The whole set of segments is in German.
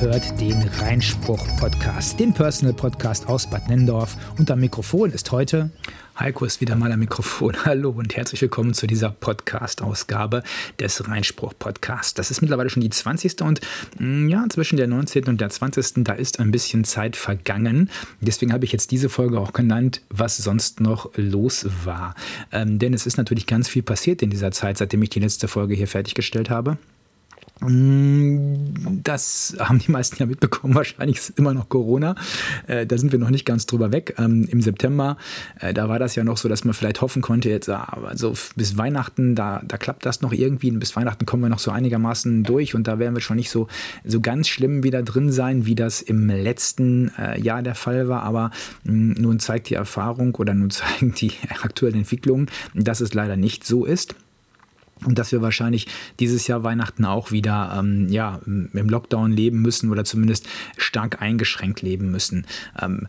Hört den Reinspruch-Podcast, den Personal-Podcast aus Bad Nendorf. Und am Mikrofon ist heute Heiko ist wieder mal am Mikrofon. Hallo und herzlich willkommen zu dieser Podcast-Ausgabe des Reinspruch-Podcasts. Das ist mittlerweile schon die 20. und mm, ja, zwischen der 19. und der 20. da ist ein bisschen Zeit vergangen. Deswegen habe ich jetzt diese Folge auch genannt, was sonst noch los war. Ähm, denn es ist natürlich ganz viel passiert in dieser Zeit, seitdem ich die letzte Folge hier fertiggestellt habe. Mm, das haben die meisten ja mitbekommen. Wahrscheinlich ist immer noch Corona. Äh, da sind wir noch nicht ganz drüber weg. Ähm, Im September, äh, da war das ja noch so, dass man vielleicht hoffen konnte, jetzt also bis Weihnachten, da, da klappt das noch irgendwie. Und bis Weihnachten kommen wir noch so einigermaßen durch und da werden wir schon nicht so, so ganz schlimm wieder drin sein, wie das im letzten äh, Jahr der Fall war. Aber mm, nun zeigt die Erfahrung oder nun zeigen die aktuellen Entwicklungen, dass es leider nicht so ist. Und dass wir wahrscheinlich dieses Jahr Weihnachten auch wieder ähm, ja, im Lockdown leben müssen oder zumindest stark eingeschränkt leben müssen. Ähm,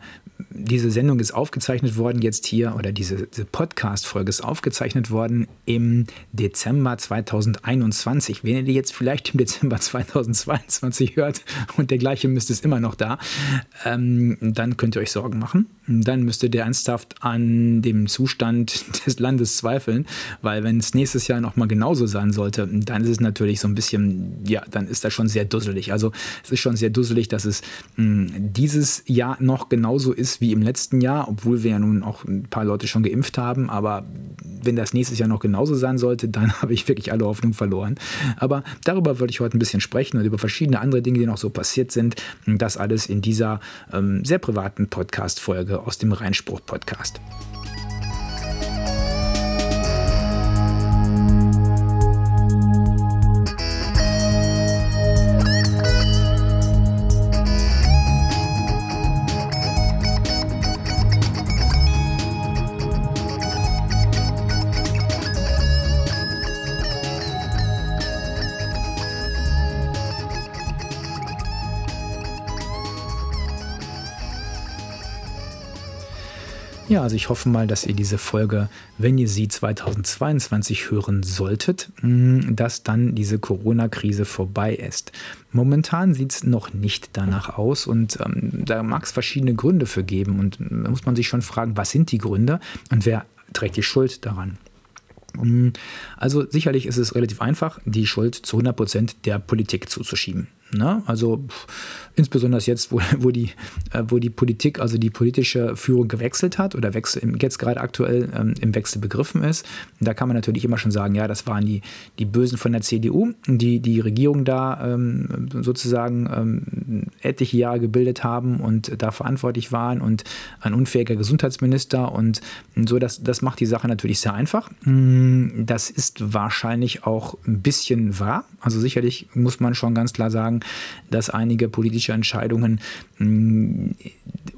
diese Sendung ist aufgezeichnet worden jetzt hier, oder diese, diese Podcast-Folge ist aufgezeichnet worden im Dezember 2021. Wenn ihr die jetzt vielleicht im Dezember 2022 hört und der gleiche Mist ist immer noch da, ähm, dann könnt ihr euch Sorgen machen. Dann müsst ihr ernsthaft an dem Zustand des Landes zweifeln, weil wenn es nächstes Jahr nochmal genauso sein sollte, dann ist es natürlich so ein bisschen, ja, dann ist das schon sehr dusselig. Also es ist schon sehr dusselig, dass es mh, dieses Jahr noch genauso ist wie im letzten Jahr, obwohl wir ja nun auch ein paar Leute schon geimpft haben. Aber wenn das nächstes Jahr noch genauso sein sollte, dann habe ich wirklich alle Hoffnung verloren. Aber darüber würde ich heute ein bisschen sprechen und über verschiedene andere Dinge, die noch so passiert sind. Das alles in dieser ähm, sehr privaten Podcast-Folge aus dem Reinspruch-Podcast. Ja, also ich hoffe mal, dass ihr diese Folge, wenn ihr sie 2022 hören solltet, mm, dass dann diese Corona-Krise vorbei ist. Momentan sieht es noch nicht danach aus und ähm, da mag es verschiedene Gründe für geben und da muss man sich schon fragen, was sind die Gründe und wer trägt die Schuld daran? Mm, also sicherlich ist es relativ einfach, die Schuld zu 100 Prozent der Politik zuzuschieben. Ne? Also insbesondere jetzt, wo, wo, die, äh, wo die Politik, also die politische Führung gewechselt hat oder wechsel, jetzt gerade aktuell ähm, im Wechsel begriffen ist. Da kann man natürlich immer schon sagen, ja, das waren die, die Bösen von der CDU, die die Regierung da ähm, sozusagen ähm, etliche Jahre gebildet haben und da verantwortlich waren und ein unfähiger Gesundheitsminister und so, das, das macht die Sache natürlich sehr einfach. Mm, das ist wahrscheinlich auch ein bisschen wahr. Also sicherlich muss man schon ganz klar sagen, dass einige politische Entscheidungen mh, mm,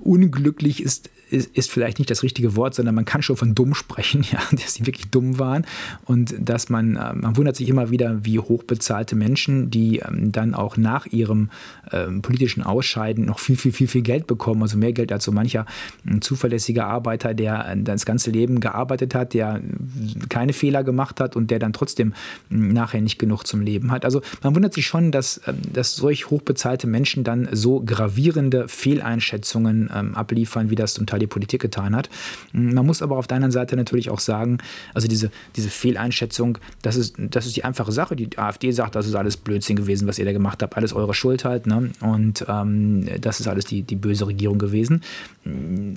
unglücklich ist, ist, ist, vielleicht nicht das richtige Wort, sondern man kann schon von dumm sprechen, ja, dass sie wirklich dumm waren und dass man, äh, man wundert sich immer wieder, wie hochbezahlte Menschen, die ähm, dann auch nach ihrem ähm, politischen Ausscheiden noch viel, viel, viel, viel Geld bekommen, also mehr Geld als so mancher ein zuverlässiger Arbeiter, der äh, das ganze Leben gearbeitet hat, der keine Fehler gemacht hat und der dann trotzdem nachher nicht genug zum Leben hat. Also man wundert sich schon, dass, ähm, dass solch hochbezahlte Menschen dann so gravierende Fehleinschätzungen ähm, abliefern, wie das zum Teil Teil die Politik getan hat. Man muss aber auf der anderen Seite natürlich auch sagen, also diese, diese Fehleinschätzung, das ist, das ist die einfache Sache. Die AfD sagt, das ist alles Blödsinn gewesen, was ihr da gemacht habt, alles eure Schuld halt. Ne? Und ähm, das ist alles die, die böse Regierung gewesen.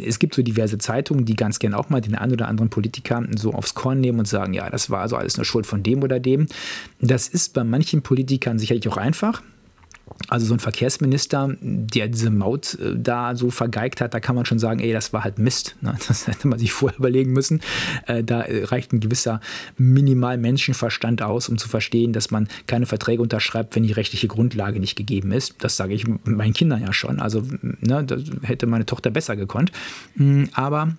Es gibt so diverse Zeitungen, die ganz gern auch mal den einen oder anderen Politiker so aufs Korn nehmen und sagen, ja, das war also alles nur Schuld von dem oder dem. Das ist bei manchen Politikern sicherlich auch einfach. Also so ein Verkehrsminister, der diese Maut äh, da so vergeigt hat, da kann man schon sagen, ey, das war halt Mist. Ne? Das hätte man sich vorher überlegen müssen. Äh, da reicht ein gewisser minimal Menschenverstand aus, um zu verstehen, dass man keine Verträge unterschreibt, wenn die rechtliche Grundlage nicht gegeben ist. Das sage ich meinen Kindern ja schon. Also ne, das hätte meine Tochter besser gekonnt. Hm, aber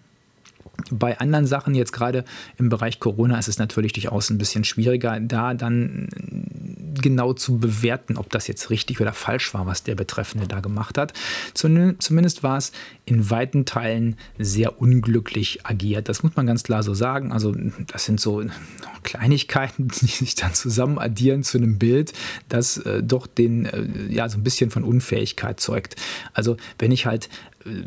bei anderen Sachen, jetzt gerade im Bereich Corona, ist es natürlich durchaus ein bisschen schwieriger, da dann genau zu bewerten, ob das jetzt richtig oder falsch war, was der Betreffende da gemacht hat. Zumindest war es in weiten Teilen sehr unglücklich agiert. Das muss man ganz klar so sagen. Also das sind so Kleinigkeiten, die sich dann zusammen addieren zu einem Bild, das äh, doch den, äh, ja, so ein bisschen von Unfähigkeit zeugt. Also wenn ich halt äh,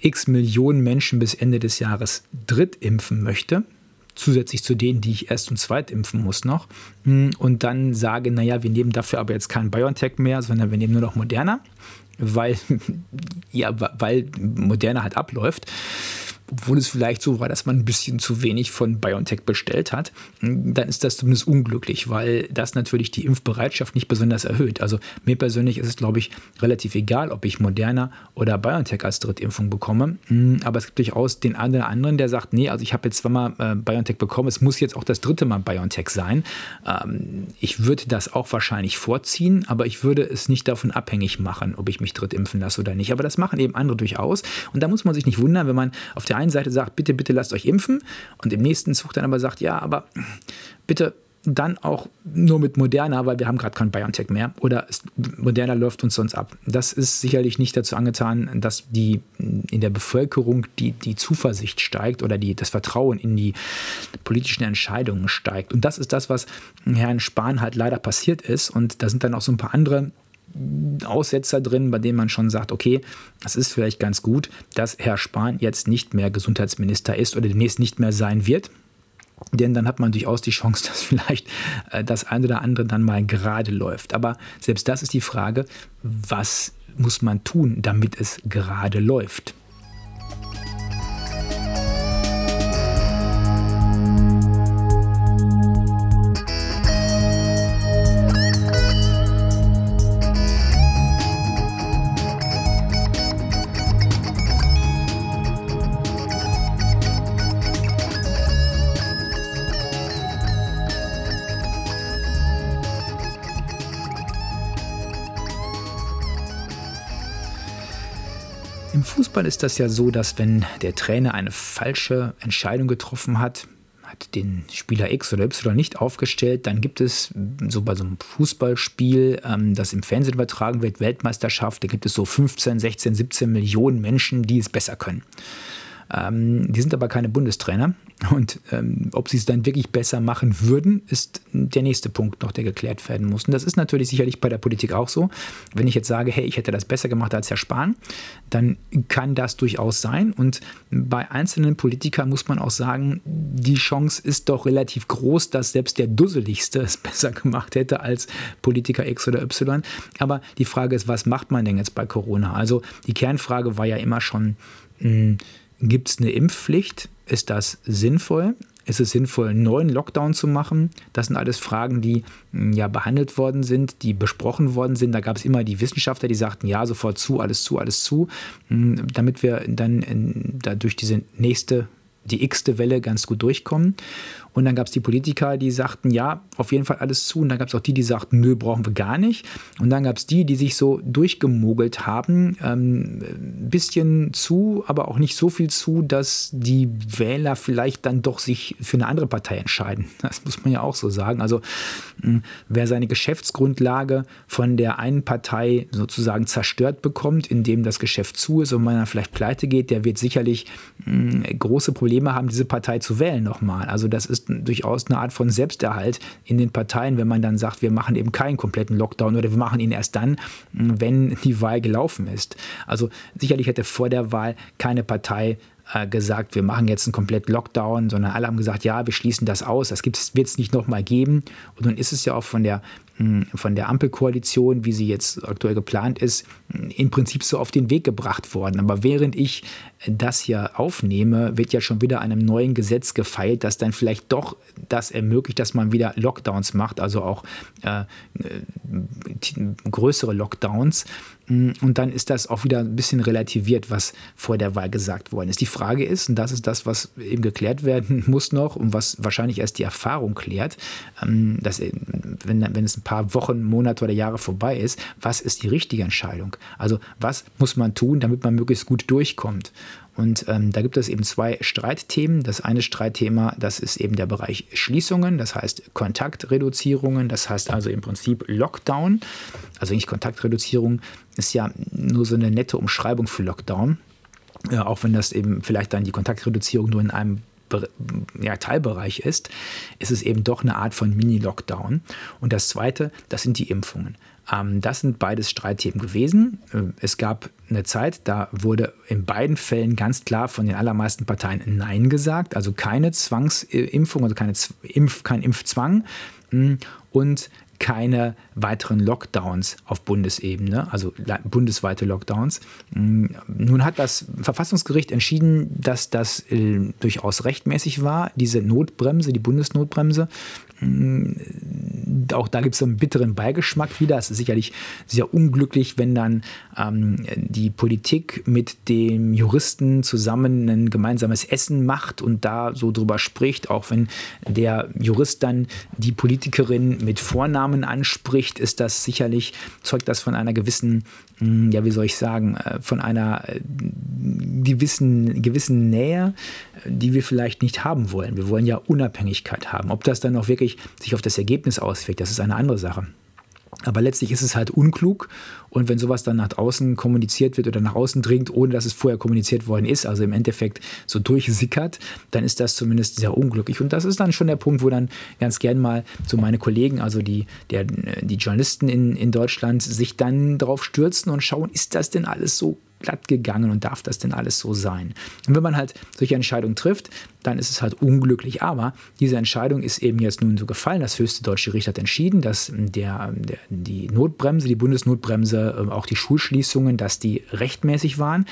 x Millionen Menschen bis Ende des Jahres drittimpfen möchte, zusätzlich zu denen, die ich erst und zweit impfen muss noch, hm, und dann sage, naja, wir nehmen dafür aber jetzt kein BioNTech mehr, sondern wir nehmen nur noch Moderna, weil, ja, weil Moderna halt abläuft, obwohl es vielleicht so war, dass man ein bisschen zu wenig von BioNTech bestellt hat, dann ist das zumindest unglücklich, weil das natürlich die Impfbereitschaft nicht besonders erhöht. Also mir persönlich ist es, glaube ich, relativ egal, ob ich Moderna oder BioNTech als Drittimpfung bekomme. Hm, aber es gibt durchaus den einen oder anderen, der sagt, nee, also ich habe jetzt zweimal äh, BioNTech bekommen, es muss jetzt auch das dritte Mal BioNTech sein. Ähm, ich würde das auch wahrscheinlich vorziehen, aber ich würde es nicht davon abhängig machen, ob ich mich drittimpfen lasse oder nicht. Aber das machen eben andere durchaus. Und da muss man sich nicht wundern, wenn man auf der einen Seite sagt, bitte, bitte lasst euch impfen und im nächsten Zug dann aber sagt, ja, aber bitte dann auch nur mit Moderna, weil wir haben gerade kein BioNTech mehr oder Moderna läuft uns sonst ab. Das ist sicherlich nicht dazu angetan, dass die in der Bevölkerung die, die Zuversicht steigt oder die, das Vertrauen in die politischen Entscheidungen steigt. Und das ist das, was Herrn Spahn halt leider passiert ist. Und da sind dann auch so ein paar andere Aussetzer drin, bei denen man schon sagt, okay, es ist vielleicht ganz gut, dass Herr Spahn jetzt nicht mehr Gesundheitsminister ist oder demnächst nicht mehr sein wird. Denn dann hat man durchaus die Chance, dass vielleicht äh, das eine oder andere dann mal gerade läuft. Aber selbst das ist die Frage, was muss man tun, damit es gerade läuft? Fußball ist das ja so, dass wenn der Trainer eine falsche Entscheidung getroffen hat, hat den Spieler X oder Y nicht aufgestellt, dann gibt es so bei so einem Fußballspiel, ähm, das im Fernsehen übertragen wird, Weltmeisterschaft, da gibt es so 15, 16, 17 Millionen Menschen, die es besser können. Ähm, die sind aber keine Bundestrainer. Und ähm, ob sie es dann wirklich besser machen würden, ist der nächste Punkt noch, der geklärt werden muss. Und das ist natürlich sicherlich bei der Politik auch so. Wenn ich jetzt sage, hey, ich hätte das besser gemacht als Herr Spahn, dann kann das durchaus sein. Und bei einzelnen Politikern muss man auch sagen, die Chance ist doch relativ groß, dass selbst der Dusseligste es besser gemacht hätte als Politiker X oder Y. Aber die Frage ist, was macht man denn jetzt bei Corona? Also die Kernfrage war ja immer schon, mh, hm, Gibt es eine Impfpflicht? Ist das sinnvoll? Ist es sinnvoll, einen neuen Lockdown zu machen? Das sind alles Fragen, die hm, ja behandelt worden sind, die besprochen worden sind. Da gab es immer die Wissenschaftler, die sagten, ja, sofort zu, alles zu, alles zu, hm, damit wir dann in, da durch diese nächste die x-te Welle ganz gut durchkommen. Und dann gab es die Politiker, die sagten, ja, auf jeden Fall alles zu. Und dann gab es auch die, die sagten, nö, brauchen wir gar nicht. Und dann gab es die, die sich so durchgemogelt haben, ähm, ein bisschen zu, aber auch nicht so viel zu, dass die Wähler vielleicht dann doch sich für eine andere Partei entscheiden. Das muss man ja auch so sagen. Also hm, wer seine Geschäftsgrundlage von der einen Partei sozusagen zerstört bekommt, indem das Geschäft zu ist und man dann vielleicht pleite geht, der wird sicherlich mh, hm, große Probleme haben, diese Partei zu wählen nochmal. Also das ist durchaus eine Art von Selbsterhalt in den Parteien, wenn man dann sagt, wir machen eben keinen kompletten Lockdown oder wir machen ihn erst dann, wenn die Wahl gelaufen ist. Also sicherlich hätte vor der Wahl keine Partei äh, gesagt, wir machen jetzt einen kompletten Lockdown, sondern alle haben gesagt, ja, wir schließen das aus, das wird es nicht nochmal geben. Und nun ist es ja auch von der von der Ampelkoalition, wie sie jetzt aktuell geplant ist, im Prinzip so auf den Weg gebracht worden. Aber während ich das hier aufnehme, wird ja schon wieder einem neuen Gesetz gefeilt, das dann vielleicht doch das ermöglicht, dass man wieder Lockdowns macht, also auch äh, größere Lockdowns. Und dann ist das auch wieder ein bisschen relativiert, was vor der Wahl gesagt worden ist. Die Frage ist, und das ist das, was eben geklärt werden muss noch und was wahrscheinlich erst die Erfahrung klärt, ähm, dass wenn, wenn es ein paar Wochen, Monate oder Jahre vorbei ist, was ist die richtige Entscheidung? Also was muss man tun, damit man möglichst gut durchkommt? Und ähm, da gibt es eben zwei Streitthemen. Das eine Streitthema, das ist eben der Bereich Schließungen, das heißt Kontaktreduzierungen, das heißt also im Prinzip Lockdown. Also nicht Kontaktreduzierung ist ja nur so eine nette Umschreibung für Lockdown. Ja, auch wenn das eben vielleicht dann die Kontaktreduzierung nur in einem ja, Teilbereich ist, ist es eben doch eine Art von Mini-Lockdown. Und das Zweite, das sind die Impfungen. Ähm, das sind beides Streitthemen gewesen. Äh, es gab eine Zeit, da wurde in beiden Fällen ganz klar von den allermeisten Parteien Nein gesagt, also keine Zwangsimpfung, also keine Impf, kein Impfzwang. Hm, und keine weiteren Lockdowns auf Bundesebene, also bundesweite Lockdowns. Mm, nun hat das Verfassungsgericht entschieden, dass das äh, durchaus rechtmäßig war, diese Notbremse, die Bundesnotbremse. Mm, auch da gibt es einen bitteren Beigeschmack wieder. Es ist sicherlich sehr unglücklich, wenn dann ähm, die Politik mit dem Juristen zusammen ein gemeinsames Essen macht und da so drüber spricht, auch wenn der Jurist dann die Politikerin mit Vornamen anspricht, ist das sicherlich, zeugt das von einer gewissen, hm, ja, wie soll ich sagen, äh, von einer äh, gewissen, gewissen Nähe, die wir vielleicht nicht haben wollen. Wir wollen ja Unabhängigkeit haben. Ob das dann auch wirklich sich auf das Ergebnis auswirkt, das ist eine andere Sache. Aber letztlich ist es halt unklug und wenn sowas dann nach außen kommuniziert wird oder nach außen dringt, ohne dass es vorher kommuniziert worden ist, also im Endeffekt so durchsickert, dann ist das zumindest sehr unglücklich. Und das ist dann schon der Punkt, wo dann ganz gern mal so meine Kollegen, also die, der, die Journalisten in, in Deutschland, sich dann darauf stürzen und schauen, ist das denn alles so glatt gegangen und darf das denn alles so sein? Und wenn man halt solche Entscheidungen trifft, dann ist es halt unglücklich. Aber diese Entscheidung ist eben jetzt nun so gefallen. Das höchste deutsche Gericht hat entschieden, dass der, der, die Notbremse, die Bundesnotbremse, äh, auch die Schulschließungen, dass die rechtmäßig waren.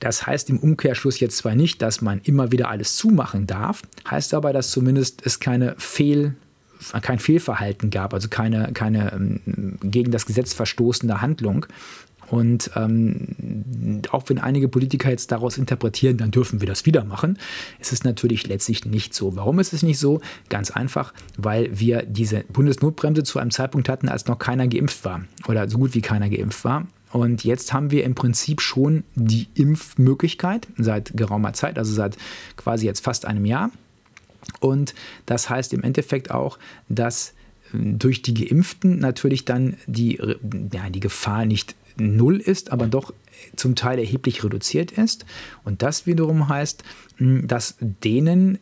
Das heißt im Umkehrschluss jetzt zwar nicht, dass man immer wieder alles zumachen darf, heißt aber, dass zumindest es keine Fehl kein Fehlverhalten gab, also keine, keine ähm, gegen das Gesetz verstoßende Handlung. Und ähm, auch wenn einige Politiker jetzt daraus interpretieren, dann dürfen wir das wieder machen, ist es natürlich letztlich nicht so. Warum ist es nicht so? Ganz einfach, weil wir diese Bundesnotbremse zu einem Zeitpunkt hatten, als noch keiner geimpft war oder so gut wie keiner geimpft war. Und jetzt haben wir im Prinzip schon die Impfmöglichkeit seit geraumer Zeit, also seit quasi jetzt fast einem Jahr. Und das heißt im Endeffekt auch, dass ähm, durch die Geimpften natürlich dann die, ja, die Gefahr nicht null ist, aber doch zum Teil erheblich reduziert ist. Und das wiederum heißt, hm, dass denen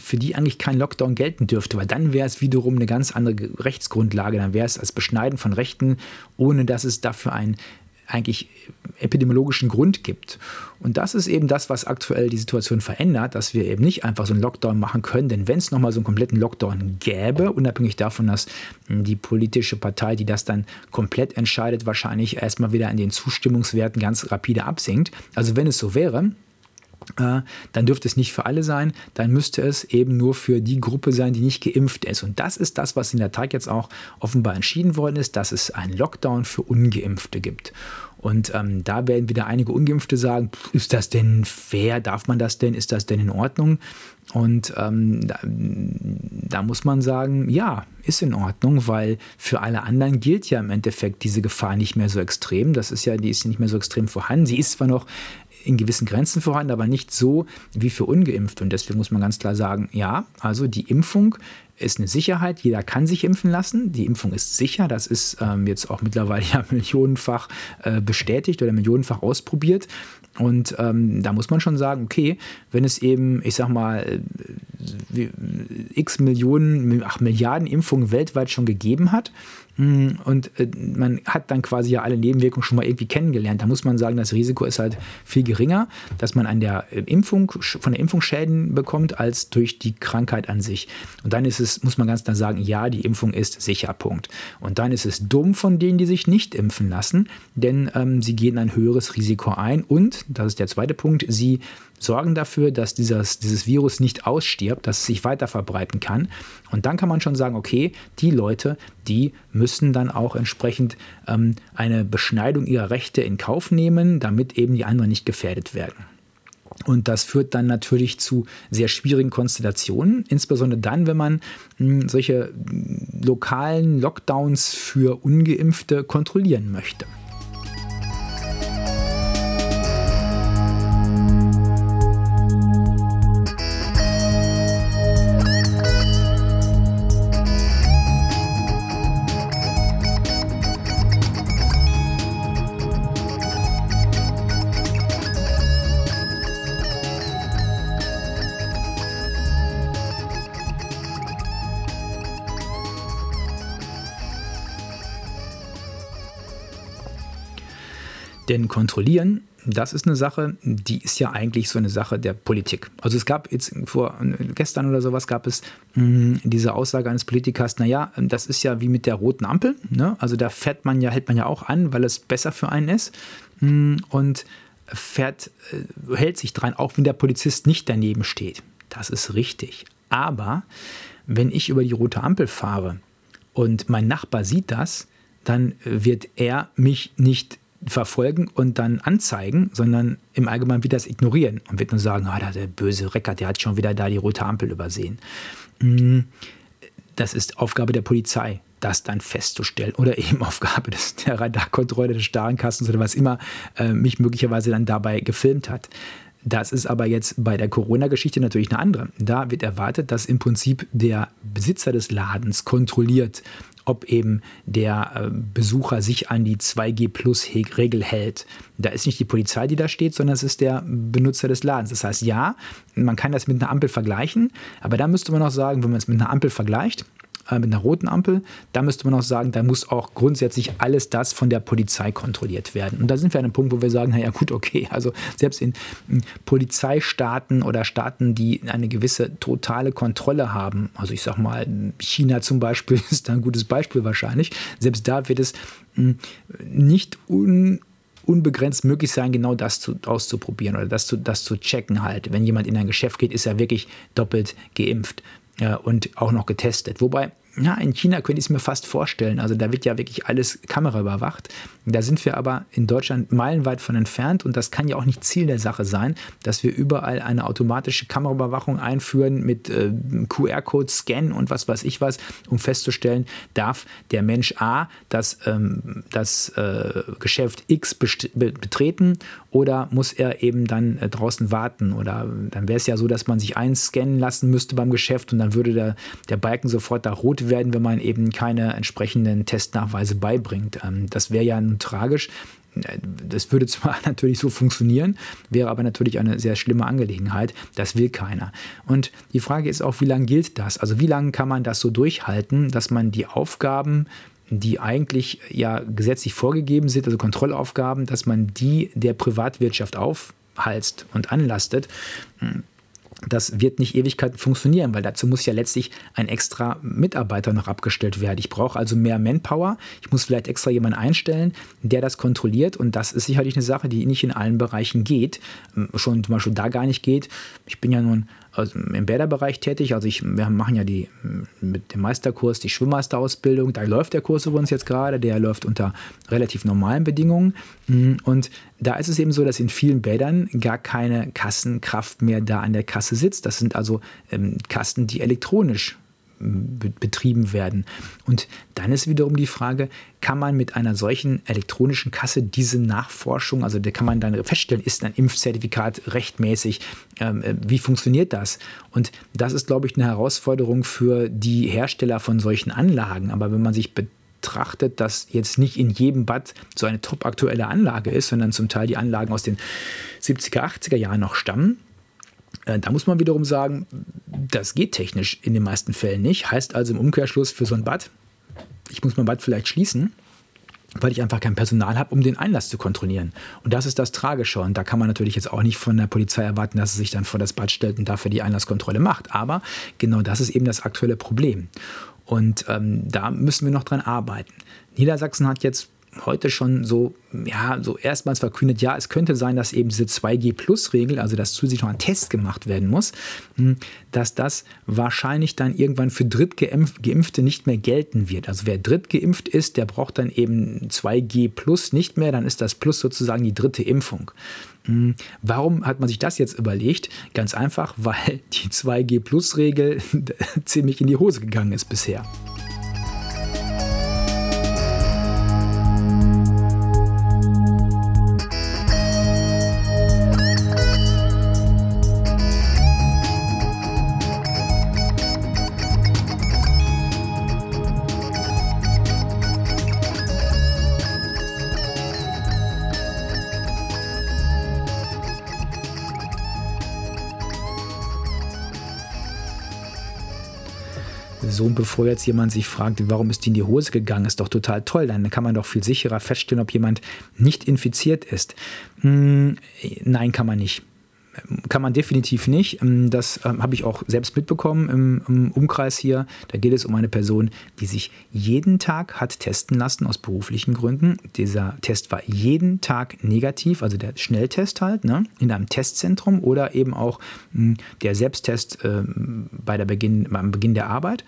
für die eigentlich kein Lockdown gelten dürfte, weil dann wäre es wiederum eine ganz andere Rechtsgrundlage, dann wäre es als Beschneiden von Rechten, ohne dass es dafür ein eigentlich epidemiologischen Grund gibt. Und das ist eben das, was aktuell die Situation verändert, dass wir eben nicht einfach so einen Lockdown machen können, denn wenn es nochmal so einen kompletten Lockdown gäbe, unabhängig davon, dass hm, die politische Partei, die das dann komplett entscheidet, wahrscheinlich erstmal wieder in den Zustimmungswerten ganz rapide absinkt. Also wenn es so wäre, dann dürfte es nicht für alle sein, dann müsste es eben nur für die Gruppe sein, die nicht geimpft ist. Und das ist das, was in der Tat jetzt auch offenbar entschieden worden ist, dass es einen Lockdown für ungeimpfte gibt. Und ähm, da werden wieder einige Ungeimpfte sagen, ist das denn fair? Darf man das denn? Ist das denn in Ordnung? Und ähm, da, da, muss man sagen, ja, ist in Ordnung, weil für alle anderen gilt ja im Endeffekt diese Gefahr nicht mehr so extrem. Das ist ja, die ist nicht mehr so extrem vorhanden. Sie ist zwar noch in gewissen Grenzen vorhanden, aber nicht so wie für ungeimpft. Und deswegen muss man ganz klar sagen, ja, also die Impfung ist eine Sicherheit. Jeder kann sich impfen lassen. Die Impfung ist sicher. Das ist ähm, jetzt auch mittlerweile ja millionenfach äh, bestätigt oder millionenfach ausprobiert. Und ähm, da muss man schon sagen, okay, wenn es eben, ich sag mal, äh, x Millionen, ach Milliarden Impfungen weltweit schon gegeben hat, und äh, man hat dann quasi ja alle Nebenwirkungen schon mal irgendwie kennengelernt. Da muss man sagen, das Risiko ist halt viel geringer, dass man an der äh, Impfung, von der Impfung Schäden bekommt, als durch die Krankheit an sich. Und dann ist es, muss man ganz klar sagen, ja, die Impfung ist sicher, Punkt. Und dann ist es dumm von denen, die sich nicht impfen lassen, denn ähm, sie gehen ein höheres Risiko ein und, das ist der zweite Punkt, sie sorgen dafür, dass dieses, dieses Virus nicht ausstirbt, dass es sich weiter verbreiten kann. Und dann kann man schon sagen, okay, die Leute, die müssen dann auch entsprechend ähm, eine Beschneidung ihrer Rechte in Kauf nehmen, damit eben die anderen nicht gefährdet werden. Und das führt dann natürlich zu sehr schwierigen Konstellationen, insbesondere dann, wenn man mh, solche lokalen Lockdowns für ungeimpfte kontrollieren möchte. Denn kontrollieren, das ist eine Sache, die ist ja eigentlich so eine Sache der Politik. Also es gab jetzt vor gestern oder sowas gab es mh, hm, diese Aussage eines Politikers, naja, das ist ja wie mit der roten Ampel. Ne? Also da fährt man ja, hält man ja auch an, weil es besser für einen ist. Hm, und fährt, äh, hält sich dran, auch wenn der Polizist nicht daneben steht. Das ist richtig. Aber wenn ich über die rote Ampel fahre und mein Nachbar sieht das, dann wird er mich nicht verfolgen und dann anzeigen, sondern im Allgemeinen wieder das ignorieren und wird nur sagen, ah, der böse Recker, der hat schon wieder da die rote Ampel übersehen. Mm, das ist Aufgabe der Polizei, das dann festzustellen oder eben Aufgabe des, der Radarkontrolle des Starenkastens oder was immer äh, mich möglicherweise dann dabei gefilmt hat. Das ist aber jetzt bei der Corona-Geschichte natürlich eine andere. Da wird erwartet, dass im Prinzip der Besitzer des Ladens kontrolliert, ob eben der äh, Besucher sich an die 2G-Plus-Regel hält. Da ist nicht die Polizei, die da steht, sondern es ist der Benutzer des Ladens. Das heißt, ja, man kann das mit einer Ampel vergleichen, aber da müsste man noch sagen, wenn man es mit einer Ampel vergleicht, äh, mit einer roten Ampel, da müsste man auch sagen, da muss auch grundsätzlich alles das von der Polizei kontrolliert werden. Und da sind wir an einem Punkt, wo wir sagen, naja gut, okay, also selbst in Polizeistaaten oder Staaten, die eine gewisse totale Kontrolle haben, also ich sag mal, China zum Beispiel ist da ein gutes Beispiel wahrscheinlich, selbst da wird es hm, nicht un unbegrenzt möglich sein, genau das zu, auszuprobieren oder das zu, das zu checken halt. Wenn jemand in ein Geschäft geht, ist er wirklich doppelt geimpft äh, und auch noch getestet. Wobei ja, in China könnte ich es mir fast vorstellen. Also da wird ja wirklich alles kameraüberwacht. Da sind wir aber in Deutschland meilenweit von entfernt und das kann ja auch nicht Ziel der Sache sein, dass wir überall eine automatische Kameraüberwachung einführen mit äh, QR-Code, Scan und was weiß ich was, um festzustellen, darf der Mensch A das, ähm, das äh, Geschäft X betreten oder muss er eben dann äh, draußen warten? Oder dann wäre es ja so, dass man sich einscannen lassen müsste beim Geschäft und dann würde der, der Balken sofort da rot werden, wenn man eben keine entsprechenden Testnachweise beibringt. Ähm, das wäre ja nun tragisch. Äh, das würde zwar natürlich so funktionieren, wäre aber natürlich eine sehr schlimme Angelegenheit. Das will keiner. Und die Frage ist auch, wie lange gilt das? Also wie lange kann man das so durchhalten, dass man die Aufgaben die eigentlich ja gesetzlich vorgegeben sind, also Kontrollaufgaben, dass man die der Privatwirtschaft aufhalst und anlastet. Das wird nicht Ewigkeiten funktionieren, weil dazu muss ja letztlich ein extra Mitarbeiter noch abgestellt werden. Ich brauche also mehr Manpower. Ich muss vielleicht extra jemanden einstellen, der das kontrolliert. Und das ist sicherlich eine Sache, die nicht in allen Bereichen geht. Schon zum Beispiel da gar nicht geht. Ich bin ja nun also im Bäderbereich tätig. Also ich, wir machen ja die, mit dem Meisterkurs die Schwimmmeisterausbildung. Da läuft der Kurs übrigens jetzt gerade. Der läuft unter relativ normalen Bedingungen. Und da ist es eben so, dass in vielen Bädern gar keine Kassenkraft mehr da an der Kasse sitzt. Das sind also ähm, Kassen, die elektronisch betrieben werden. Und dann ist wiederum die Frage, kann man mit einer solchen elektronischen Kasse diese Nachforschung, also da kann man dann feststellen, ist ein Impfzertifikat rechtmäßig, ähm, äh, wie funktioniert das? Und das ist, glaube ich, eine Herausforderung für die Hersteller von solchen Anlagen. Aber wenn man sich betrachtet, dass jetzt nicht in jedem Bad so eine top aktuelle Anlage ist, sondern zum Teil die Anlagen aus den 70er, 80er Jahren noch stammen, äh, da muss man wiederum sagen, das geht technisch in den meisten Fällen nicht. Heißt also im Umkehrschluss für so ein Bad, ich muss mein Bad vielleicht schließen, weil ich einfach kein Personal habe, um den Einlass zu kontrollieren. Und das ist das Tragische. Und da kann man natürlich jetzt auch nicht von der Polizei erwarten, dass sie sich dann vor das Bad stellt und dafür die Einlasskontrolle macht. Aber genau das ist eben das aktuelle Problem. Und ähm, da müssen wir noch dran arbeiten. Niedersachsen hat jetzt heute schon so, ja, so erstmals verkündet, ja, es könnte sein, dass eben diese 2G-Plus-Regel, also dass zusätzlich noch ein Test gemacht werden muss, hm, dass das wahrscheinlich dann irgendwann für Drittgeimpfte nicht mehr gelten wird. Also wer drittgeimpft ist, der braucht dann eben 2G Plus nicht mehr, dann ist das Plus sozusagen die dritte Impfung. Hm, warum hat man sich das jetzt überlegt? Ganz einfach, weil die 2G-Plus-Regel ziemlich in die Hose gegangen ist bisher. So, bevor jetzt jemand sich fragt, warum ist die in die Hose gegangen, ist doch total toll. Dann kann man doch viel sicherer feststellen, ob jemand nicht infiziert ist. Hm, nein, kann man nicht kann man definitiv nicht. Ähm, das ähm, habe ich auch selbst mitbekommen im, Umkreis hier. Da geht es um eine Person, die sich jeden Tag hat testen lassen aus beruflichen Gründen. Dieser Test war jeden Tag negativ, also der Schnelltest halt, ne, in einem Testzentrum oder eben auch hm, der Selbsttest äh, bei der Beginn, beim Beginn der Arbeit.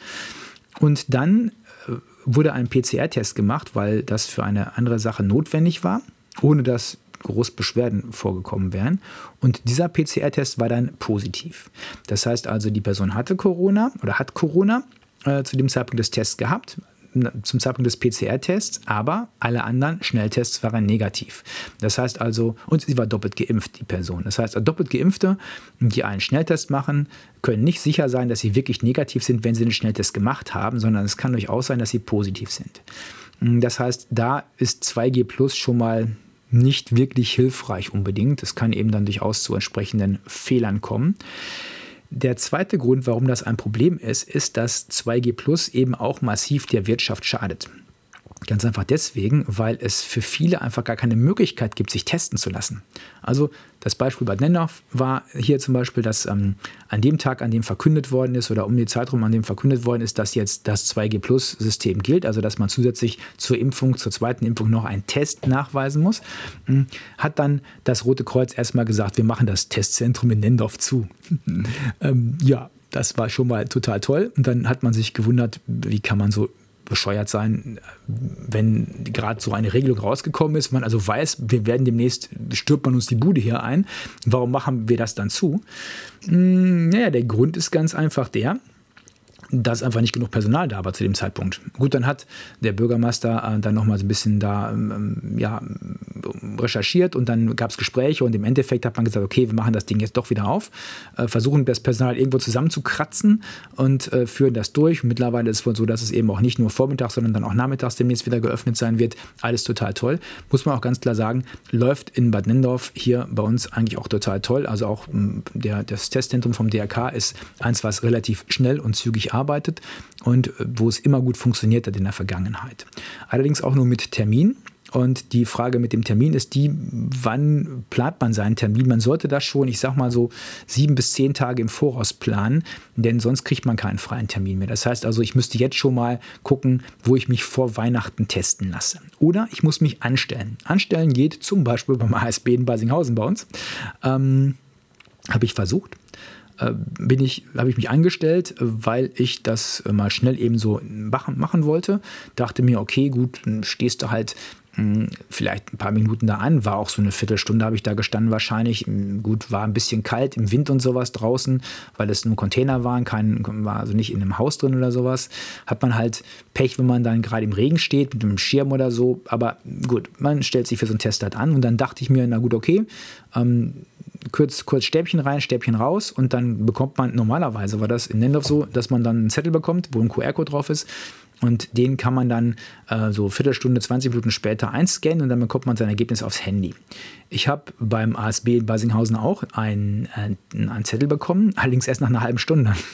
Und dann äh, wurde ein PCR-Test gemacht, weil das für eine andere Sache notwendig war, ohne dass groß Beschwerden vorgekommen wären. Und dieser PCR-Test war dann positiv. Das heißt also, die Person hatte Corona oder hat Corona äh, zu dem Zeitpunkt des Tests gehabt, zum Zeitpunkt des PCR-Tests, aber alle anderen Schnelltests waren negativ. Das heißt also, und sie war doppelt geimpft, die Person. Das heißt, doppelt Geimpfte, die einen Schnelltest machen, können nicht sicher sein, dass sie wirklich negativ sind, wenn sie einen Schnelltest gemacht haben, sondern es kann durchaus sein, dass sie positiv sind. Das heißt, da ist 2G Plus schon mal nicht wirklich hilfreich unbedingt. Es kann eben dann durchaus zu entsprechenden Fehlern kommen. Der zweite Grund, warum das ein Problem ist, ist, dass 2G Plus eben auch massiv der Wirtschaft schadet. Ganz einfach deswegen, weil es für viele einfach gar keine Möglichkeit gibt, sich testen zu lassen. Also das Beispiel bei Nennhoff war hier zum Beispiel, dass ähm, an dem Tag, an dem verkündet worden ist oder um den Zeitraum, an dem verkündet worden ist, dass jetzt das 2G-Plus-System gilt, also dass man zusätzlich zur Impfung, zur zweiten Impfung noch einen Test nachweisen muss, hm, hat dann das Rote Kreuz erstmal gesagt, wir machen das Testzentrum in Nendorf zu. ähm, ja, das war schon mal total toll. Und dann hat man sich gewundert, wie kann man so bescheuert sein, wenn gerade so eine Regelung rausgekommen ist, man also weiß, wir werden demnächst, stirbt man uns die Bude hier ein. Warum machen wir das dann zu? Hm, naja, der Grund ist ganz einfach der, dass einfach nicht genug Personal da war zu dem Zeitpunkt. Gut, dann hat der Bürgermeister äh, dann nochmal so ein bisschen da ähm, ja, recherchiert und dann gab es Gespräche und im Endeffekt hat man gesagt, okay, wir machen das Ding jetzt doch wieder auf, äh, versuchen das Personal irgendwo zusammenzukratzen und äh, führen das durch. Mittlerweile ist es wohl so, dass es eben auch nicht nur vormittags, sondern dann auch nachmittags demnächst wieder geöffnet sein wird. Alles total toll. Muss man auch ganz klar sagen, läuft in Bad Nendorf hier bei uns eigentlich auch total toll. Also auch der, das Testzentrum vom DRK ist eins, was relativ schnell und zügig arbeitet und äh, wo es immer gut funktioniert hat in der Vergangenheit. Allerdings auch nur mit Termin. Und die Frage mit dem Termin ist die, wann plant man seinen Termin? Man sollte das schon, ich sag mal so, sieben bis zehn Tage im Voraus planen, denn sonst kriegt man keinen freien Termin mehr. Das heißt also, ich müsste jetzt schon mal gucken, wo ich mich vor Weihnachten testen lasse. Oder ich muss mich anstellen. Anstellen geht zum Beispiel beim ASB in Basinghausen bei uns. Ähm, Habe ich versucht bin ich, habe ich mich angestellt, weil ich das mal schnell eben so machen, machen wollte. Dachte mir, okay, gut, stehst du halt hm, vielleicht ein paar Minuten da an, war auch so eine Viertelstunde habe ich da gestanden wahrscheinlich. Hm, gut, war ein bisschen kalt im Wind und sowas draußen, weil es nur Container waren, kein, war also nicht in einem Haus drin oder sowas. Hat man halt Pech, wenn man dann gerade im Regen steht, mit einem Schirm oder so. Aber gut, man stellt sich für so einen Test halt an und dann dachte ich mir, na gut, okay, ähm, kurz, kurz Stäbchen rein, Stäbchen raus und dann bekommt man, normalerweise war das in Nendorf so, dass man dann einen Zettel bekommt, wo ein QR-Code drauf ist und den kann man dann äh, so Viertelstunde, 20 Minuten später einscannen und dann bekommt man sein Ergebnis aufs Handy. Ich habe beim ASB in Basinghausen auch einen, äh, einen Zettel bekommen, allerdings erst nach einer halben Stunde.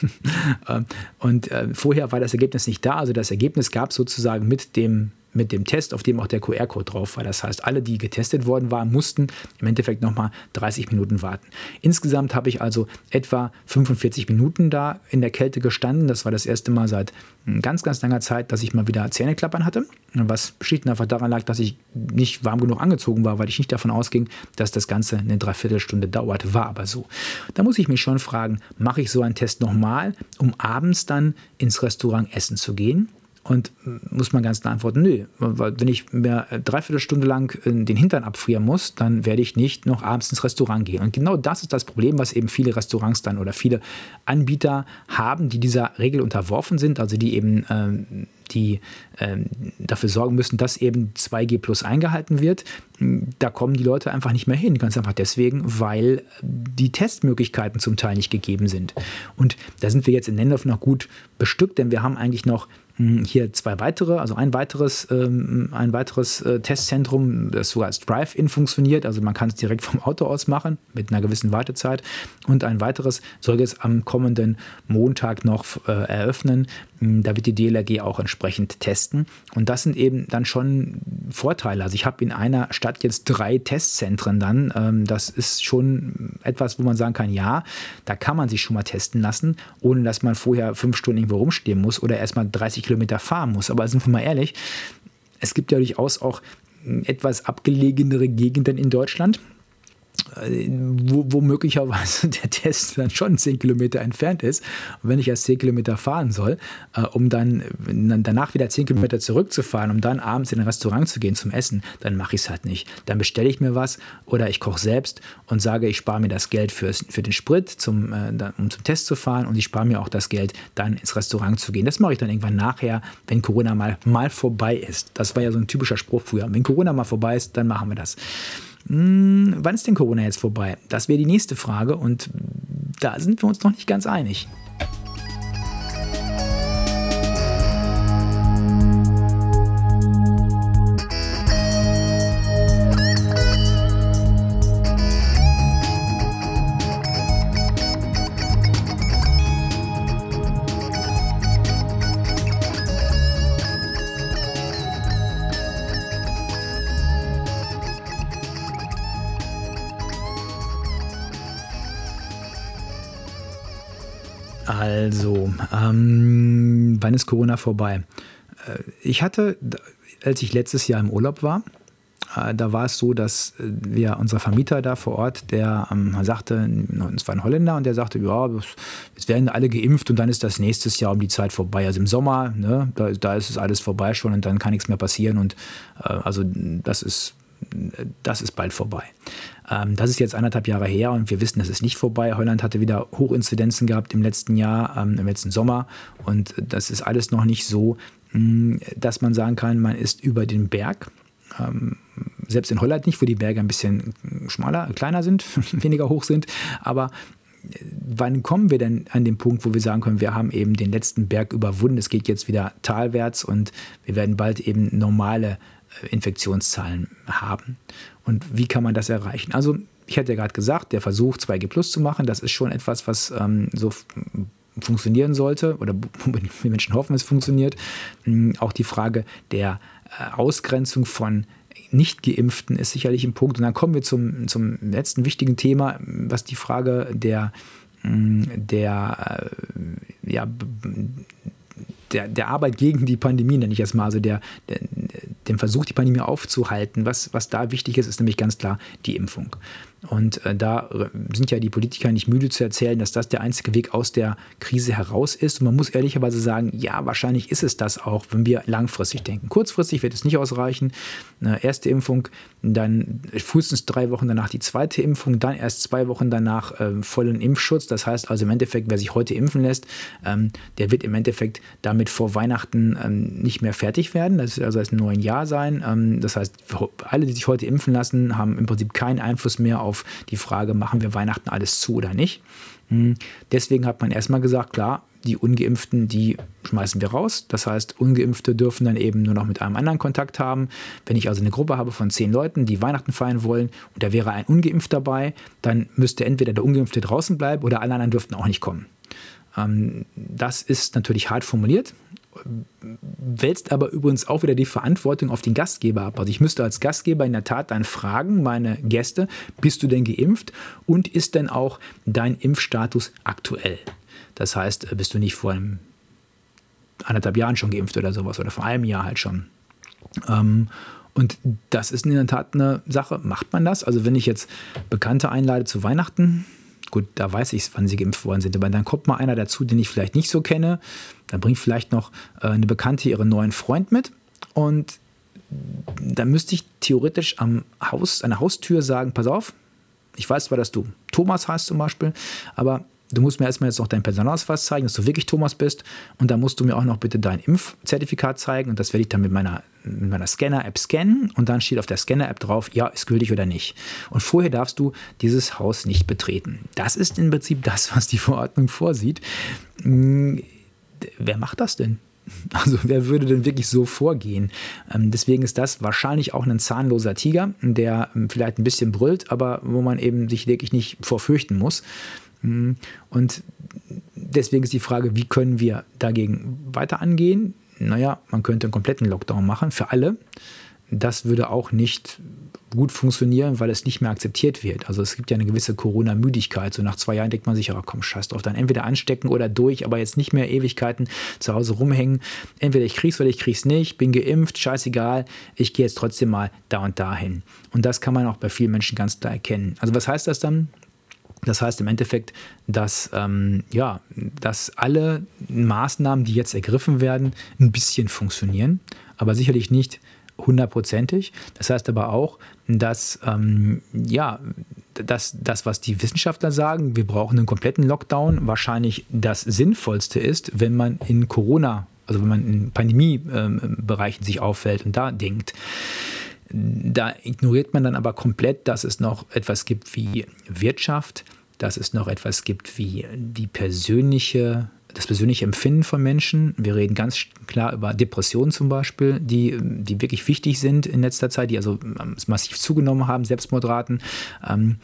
Ähm, und äh, vorher war das Ergebnis nicht da. Also das Ergebnis gab sozusagen mit dem mit dem Test, auf dem auch der QR-Code drauf war. Das heißt, alle, die getestet worden waren, mussten im Endeffekt nochmal 30 Minuten warten. Insgesamt habe ich also etwa 45 Minuten da in der Kälte gestanden. Das war das erste Mal seit ganz, ganz langer Zeit, dass ich mal wieder Zähneklappern hatte. Was schlicht und einfach daran lag, dass ich nicht warm genug angezogen war, weil ich nicht davon ausging, dass das Ganze eine Dreiviertelstunde dauert. War aber so. Da muss ich mich schon fragen, mache ich so einen Test nochmal, um abends dann ins Restaurant essen zu gehen? Und muss man ganz klar antworten, nö, weil wenn ich mir dreiviertel Stunde lang äh, den Hintern abfrieren muss, dann werde ich nicht noch abends ins Restaurant gehen. Und genau das ist das Problem, was eben viele Restaurants dann oder viele Anbieter haben, die dieser Regel unterworfen sind, also die eben ähm, die ähm, dafür sorgen müssen, dass eben 2G plus eingehalten wird. Da kommen die Leute einfach nicht mehr hin. Ganz einfach deswegen, weil die Testmöglichkeiten zum Teil nicht gegeben sind. Und da sind wir jetzt in Lendorf noch gut bestückt, denn wir haben eigentlich noch hier zwei weitere, also ein weiteres, ähm, ein weiteres äh, Testzentrum, das sogar als Drive-In funktioniert. Also man kann es direkt vom Auto aus machen mit einer gewissen Wartezeit. Und ein weiteres soll jetzt am kommenden Montag noch äh, eröffnen. Hm, da wird die DLRG auch entsprechend testen. Und das sind eben dann schon Vorteile. Also ich habe in einer Stadt jetzt drei Testzentren dann. Ähm, das ist schon etwas, wo man sagen kann, ja, da kann man sich schon mal testen lassen, ohne dass man vorher fünf Stunden irgendwo rumstehen muss oder erstmal 30 Kilometer fahren muss. Aber sind wir mal ehrlich, es gibt ja durchaus auch etwas abgelegenere Gegenden in Deutschland wo, wo, möglicherweise der Test dann schon 10 Kilometer entfernt ist. Und wenn ich erst 10 Kilometer fahren soll, äh, um dann, dann danach wieder 10 Kilometer zurückzufahren, um dann abends in ein Restaurant zu gehen zum Essen, dann mache ich es halt nicht. Dann bestelle ich mir was oder ich koche selbst und sage, ich spare mir das Geld fürs, für den Sprit, zum, äh, um zum Test zu fahren und ich spare mir auch das Geld, dann ins Restaurant zu gehen. Das mache ich dann irgendwann nachher, wenn Corona mal, mal vorbei ist. Das war ja so ein typischer Spruch früher. Wenn Corona mal vorbei ist, dann machen wir das. Hm, wann ist denn Corona jetzt vorbei? Das wäre die nächste Frage und da sind wir uns noch nicht ganz einig. Ähm, wann ist Corona vorbei? Äh, ich hatte, als ich letztes Jahr im Urlaub war, äh, da war es so, dass äh, wir, unser Vermieter da vor Ort, der ähm, sagte, es war ein Holländer und der sagte, ja, es werden alle geimpft und dann ist das nächstes Jahr um die Zeit vorbei. Also im Sommer, ne, da, da ist es alles vorbei schon und dann kann nichts mehr passieren und äh, also das ist das ist bald vorbei. Ähm, das ist jetzt anderthalb Jahre her und wir wissen, das ist nicht vorbei. Holland hatte wieder Hochinzidenzen gehabt im letzten Jahr, ähm, im letzten Sommer und das ist alles noch nicht so, mh, dass man sagen kann, man ist über den Berg. Ähm, selbst in Holland nicht, wo die Berge ein bisschen schmaler, kleiner sind, weniger hoch sind, aber wann kommen wir denn an den Punkt, wo wir sagen können, wir haben eben den letzten Berg überwunden, es geht jetzt wieder talwärts und wir werden bald eben normale Infektionszahlen haben. Und wie kann man das erreichen? Also ich hatte ja gerade gesagt, der Versuch 2G Plus zu machen, das ist schon etwas, was ähm, so funktionieren sollte oder die Menschen hoffen, es funktioniert. Hm, auch die Frage der äh, Ausgrenzung von Nicht-Geimpften ist sicherlich ein Punkt. Und dann kommen wir zum, zum letzten wichtigen Thema, was die Frage der, hm, der äh, ja, der, der Arbeit gegen die Pandemie, nenne ich es mal, also der, der, dem Versuch, die Pandemie aufzuhalten. Was, was da wichtig ist, ist nämlich ganz klar die Impfung. Und äh, da sind ja die Politiker nicht müde zu erzählen, dass das der einzige Weg aus der Krise heraus ist. Und man muss ehrlicherweise sagen, ja, wahrscheinlich ist es das auch, wenn wir langfristig denken. Kurzfristig wird es nicht ausreichen. Eine erste Impfung, dann frühestens drei Wochen danach die zweite Impfung, dann erst zwei Wochen danach äh, vollen Impfschutz. Das heißt also im Endeffekt, wer sich heute impfen lässt, ähm, der wird im Endeffekt damit vor Weihnachten ähm, nicht mehr fertig werden. Das wird also erst im neuen Jahr sein. Ähm, das heißt, alle, die sich heute impfen lassen, haben im Prinzip keinen Einfluss mehr auf auf die Frage, machen wir Weihnachten alles zu oder nicht. Hm, deswegen hat man erstmal gesagt, klar, die ungeimpften, die schmeißen wir raus. Das heißt, ungeimpfte dürfen dann eben nur noch mit einem anderen Kontakt haben. Wenn ich also eine Gruppe habe von zehn Leuten, die Weihnachten feiern wollen und da wäre ein ungeimpft dabei, dann müsste entweder der ungeimpfte draußen bleiben oder alle anderen dürften auch nicht kommen. Ähm, das ist natürlich hart formuliert, wälzt aber übrigens auch wieder die Verantwortung auf den Gastgeber ab. Also ich müsste als Gastgeber in der Tat dann fragen, meine Gäste, bist du denn geimpft und ist denn auch dein Impfstatus aktuell? Das heißt, bist du nicht vor einem anderthalb Jahren schon geimpft oder sowas oder vor einem Jahr halt schon. Ähm, und das ist in der Tat eine Sache. Macht man das? Also wenn ich jetzt Bekannte einlade zu Weihnachten, gut, da weiß ich, wann sie geimpft worden sind, aber dann kommt mal einer dazu, den ich vielleicht nicht so kenne, dann bringt vielleicht noch äh, eine Bekannte ihren neuen Freund mit. Und dann müsste ich theoretisch am Haus, an der Haustür sagen, pass auf, ich weiß zwar, dass du Thomas heißt zum Beispiel, aber du musst mir erstmal jetzt noch deinen Personalausweis zeigen, dass du wirklich Thomas bist. Und dann musst du mir auch noch bitte dein Impfzertifikat zeigen. Und das werde ich dann mit meiner, mit meiner Scanner-App scannen. Und dann steht auf der Scanner-App drauf, ja, ist gültig oder nicht. Und vorher darfst du dieses Haus nicht betreten. Das ist im Prinzip das, was die Verordnung vorsieht. Hm, wer macht das denn? Also wer würde denn wirklich so vorgehen? Ähm, deswegen ist das wahrscheinlich auch ein zahnloser Tiger, der ähm, vielleicht ein bisschen brüllt, aber wo man eben sich wirklich nicht vorfürchten muss. Mhm. Und deswegen ist die Frage, wie können wir dagegen weiter angehen? Naja, man könnte einen kompletten Lockdown machen für alle. Das würde auch nicht gut funktionieren, weil es nicht mehr akzeptiert wird. Also es gibt ja eine gewisse Corona-Müdigkeit. So nach zwei Jahren denkt man sich, oh komm, scheiß drauf, dann entweder anstecken oder durch, aber jetzt nicht mehr Ewigkeiten zu Hause rumhängen. Entweder ich krieg's oder ich krieg's nicht, bin geimpft, scheißegal, ich gehe jetzt trotzdem mal da und dahin. Und das kann man auch bei vielen Menschen ganz klar erkennen. Also was heißt das dann? Das heißt im Endeffekt, dass, ähm, ja, dass alle Maßnahmen, die jetzt ergriffen werden, ein bisschen funktionieren, aber sicherlich nicht hundertprozentig. Das heißt aber auch, dass ähm, ja, dass das, was die Wissenschaftler sagen, wir brauchen einen kompletten Lockdown, wahrscheinlich das Sinnvollste ist, wenn man in Corona, also wenn man in Pandemiebereichen ähm, sich auffällt und da denkt. Da ignoriert man dann aber komplett, dass es noch etwas gibt wie Wirtschaft, dass es noch etwas gibt wie die persönliche das persönliche Empfinden von Menschen. Wir reden ganz klar über Depressionen zum Beispiel, die, die wirklich wichtig sind in letzter Zeit, die also massiv zugenommen haben, Selbstmordraten. Ähm,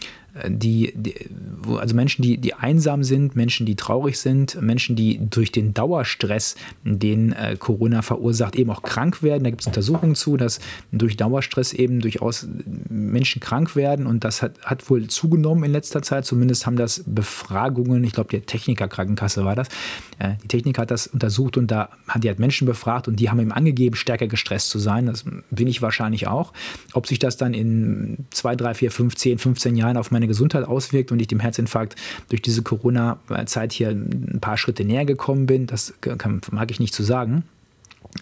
die, die, also Menschen, die, die einsam sind, Menschen, die traurig sind, Menschen, die durch den Dauerstress, den äh, Corona verursacht, eben auch krank werden. Da gibt es Untersuchungen zu, dass durch Dauerstress eben durchaus Menschen krank werden und das hat, hat wohl zugenommen in letzter Zeit. Zumindest haben das Befragungen, ich glaube, die Techniker-Krankenkasse war das. Äh, die Techniker hat das untersucht und da hat die halt Menschen befragt und die haben ihm angegeben, stärker gestresst zu sein. Das bin ich wahrscheinlich auch. Ob sich das dann in zwei, drei, vier, fünf, zehn, 15 Jahren auf meine meine Gesundheit auswirkt und ich dem Herzinfarkt durch diese Corona-Zeit hier ein paar Schritte näher gekommen bin, das kann, mag ich nicht zu sagen.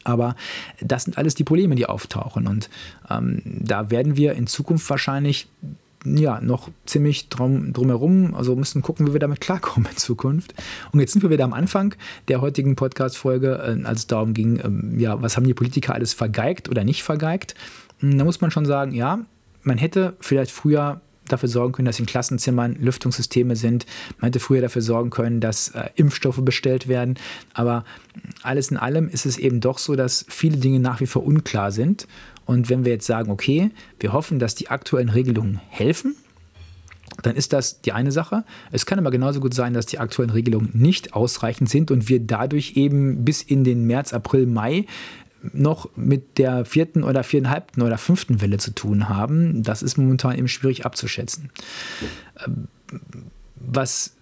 Aber das sind alles die Probleme, die auftauchen. Und ähm, da werden wir in Zukunft wahrscheinlich ja, noch ziemlich drum, drumherum, also müssen gucken, wie wir damit klarkommen in Zukunft. Und jetzt sind wir wieder am Anfang der heutigen Podcast-Folge, äh, als es darum ging, äh, ja, was haben die Politiker alles vergeigt oder nicht vergeigt. Da muss man schon sagen, ja, man hätte vielleicht früher dafür sorgen können, dass in Klassenzimmern Lüftungssysteme sind. Man hätte früher dafür sorgen können, dass äh, Impfstoffe bestellt werden. Aber alles in allem ist es eben doch so, dass viele Dinge nach wie vor unklar sind. Und wenn wir jetzt sagen, okay, wir hoffen, dass die aktuellen Regelungen helfen, dann ist das die eine Sache. Es kann aber genauso gut sein, dass die aktuellen Regelungen nicht ausreichend sind und wir dadurch eben bis in den März, April, Mai noch mit der vierten oder viereinhalbten oder fünften Welle zu tun haben, das ist momentan eben schwierig abzuschätzen. Ähm, was,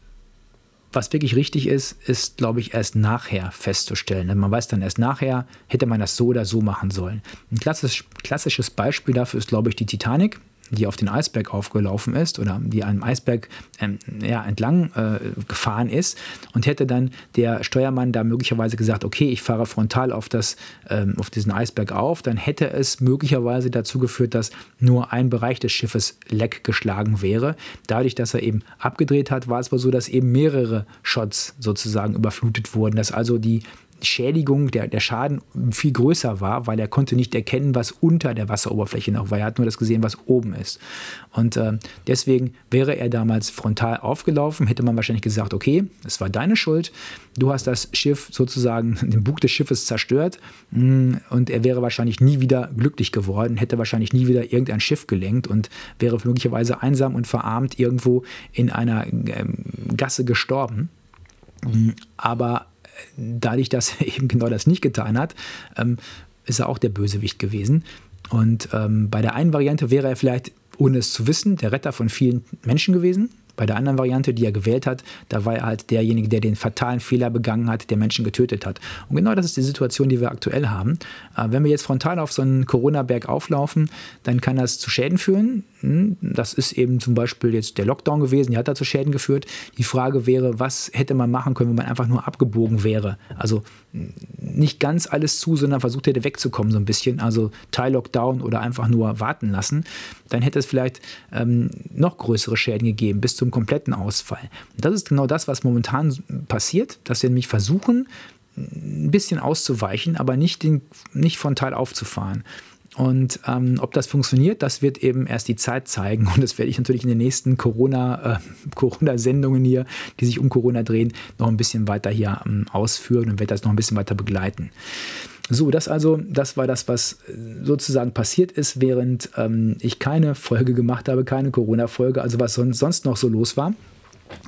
was wirklich richtig ist, ist, glaube ich, erst nachher festzustellen. Man weiß dann erst nachher, hätte man das so oder so machen sollen. Ein klassisch, klassisches Beispiel dafür ist, glaube ich, die Titanic die auf den Eisberg aufgelaufen ist oder die einem Eisberg ähm, ja, entlang äh, gefahren ist und hätte dann der Steuermann da möglicherweise gesagt, okay, ich fahre frontal auf, das, ähm, auf diesen Eisberg auf, dann hätte es möglicherweise dazu geführt, dass nur ein Bereich des Schiffes leck geschlagen wäre. Dadurch, dass er eben abgedreht hat, war es aber so, dass eben mehrere Shots sozusagen überflutet wurden, dass also die Schädigung, der, der Schaden viel größer war, weil er konnte nicht erkennen, was unter der Wasseroberfläche noch war. Er hat nur das gesehen, was oben ist. Und äh, deswegen wäre er damals frontal aufgelaufen, hätte man wahrscheinlich gesagt, okay, es war deine Schuld, du hast das Schiff sozusagen, den Bug des Schiffes zerstört mm, und er wäre wahrscheinlich nie wieder glücklich geworden, hätte wahrscheinlich nie wieder irgendein Schiff gelenkt und wäre möglicherweise einsam und verarmt irgendwo in einer ähm, Gasse gestorben. Mm, aber dadurch, dass er eben genau das nicht getan hat, ähm, ist er auch der Bösewicht gewesen. Und ähm, bei der einen Variante wäre er vielleicht, ohne es zu wissen, der Retter von vielen Menschen gewesen. Bei der anderen Variante, die er gewählt hat, da war er halt derjenige, der den fatalen Fehler begangen hat, der Menschen getötet hat. Und genau das ist die Situation, die wir aktuell haben. Äh, wenn wir jetzt frontal auf so einen Corona-Berg auflaufen, dann kann das zu Schäden führen. Hm, das ist eben zum Beispiel jetzt der Lockdown gewesen, die hat da zu Schäden geführt. Die Frage wäre, was hätte man machen können, wenn man einfach nur abgebogen wäre? Also nicht ganz alles zu, sondern versucht hätte wegzukommen so ein bisschen, also Teil-Lockdown oder einfach nur warten lassen, dann hätte es vielleicht ähm, noch größere Schäden gegeben, bis zum kompletten Ausfall. Und das ist genau das, was momentan passiert, dass wir nämlich versuchen, ein bisschen auszuweichen, aber nicht, den, nicht frontal aufzufahren. Und ähm, ob das funktioniert, das wird eben erst die Zeit zeigen. Und das werde ich natürlich in den nächsten Corona, äh, Corona-Sendungen hier, die sich um Corona drehen, noch ein bisschen weiter hier ähm, ausführen und werde das noch ein bisschen weiter begleiten. So, das also, das war das, was äh, sozusagen passiert ist, während ähm, ich keine Folge gemacht habe, keine Corona-Folge, also was sonst noch so los war.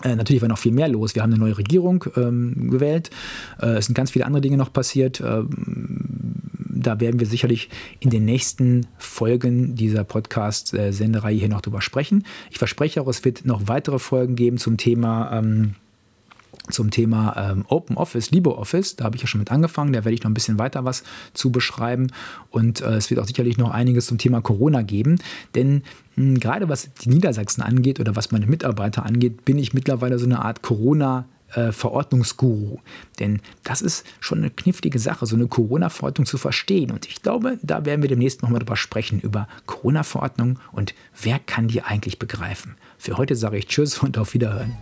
Äh, natürlich war noch viel mehr los. Wir haben eine neue Regierung ähm, gewählt. Äh, es sind ganz viele andere Dinge noch passiert. Ähm, da werden wir sicherlich in den nächsten Folgen dieser Podcast-Sendereihe hier noch drüber sprechen. Ich verspreche auch, es wird noch weitere Folgen geben zum Thema. Ähm, zum Thema ähm, Open Office, LibreOffice. Da habe ich ja schon mit angefangen. Da werde ich noch ein bisschen weiter was zu beschreiben. Und äh, es wird auch sicherlich noch einiges zum Thema Corona geben. Denn mh, gerade was die Niedersachsen angeht oder was meine Mitarbeiter angeht, bin ich mittlerweile so eine Art Corona- äh, Verordnungsguru. Denn das ist schon eine knifflige Sache, so eine Corona-Verordnung zu verstehen. Und ich glaube, da werden wir demnächst nochmal drüber sprechen, über Corona-Verordnung und wer kann die eigentlich begreifen. Für heute sage ich Tschüss und auf Wiederhören.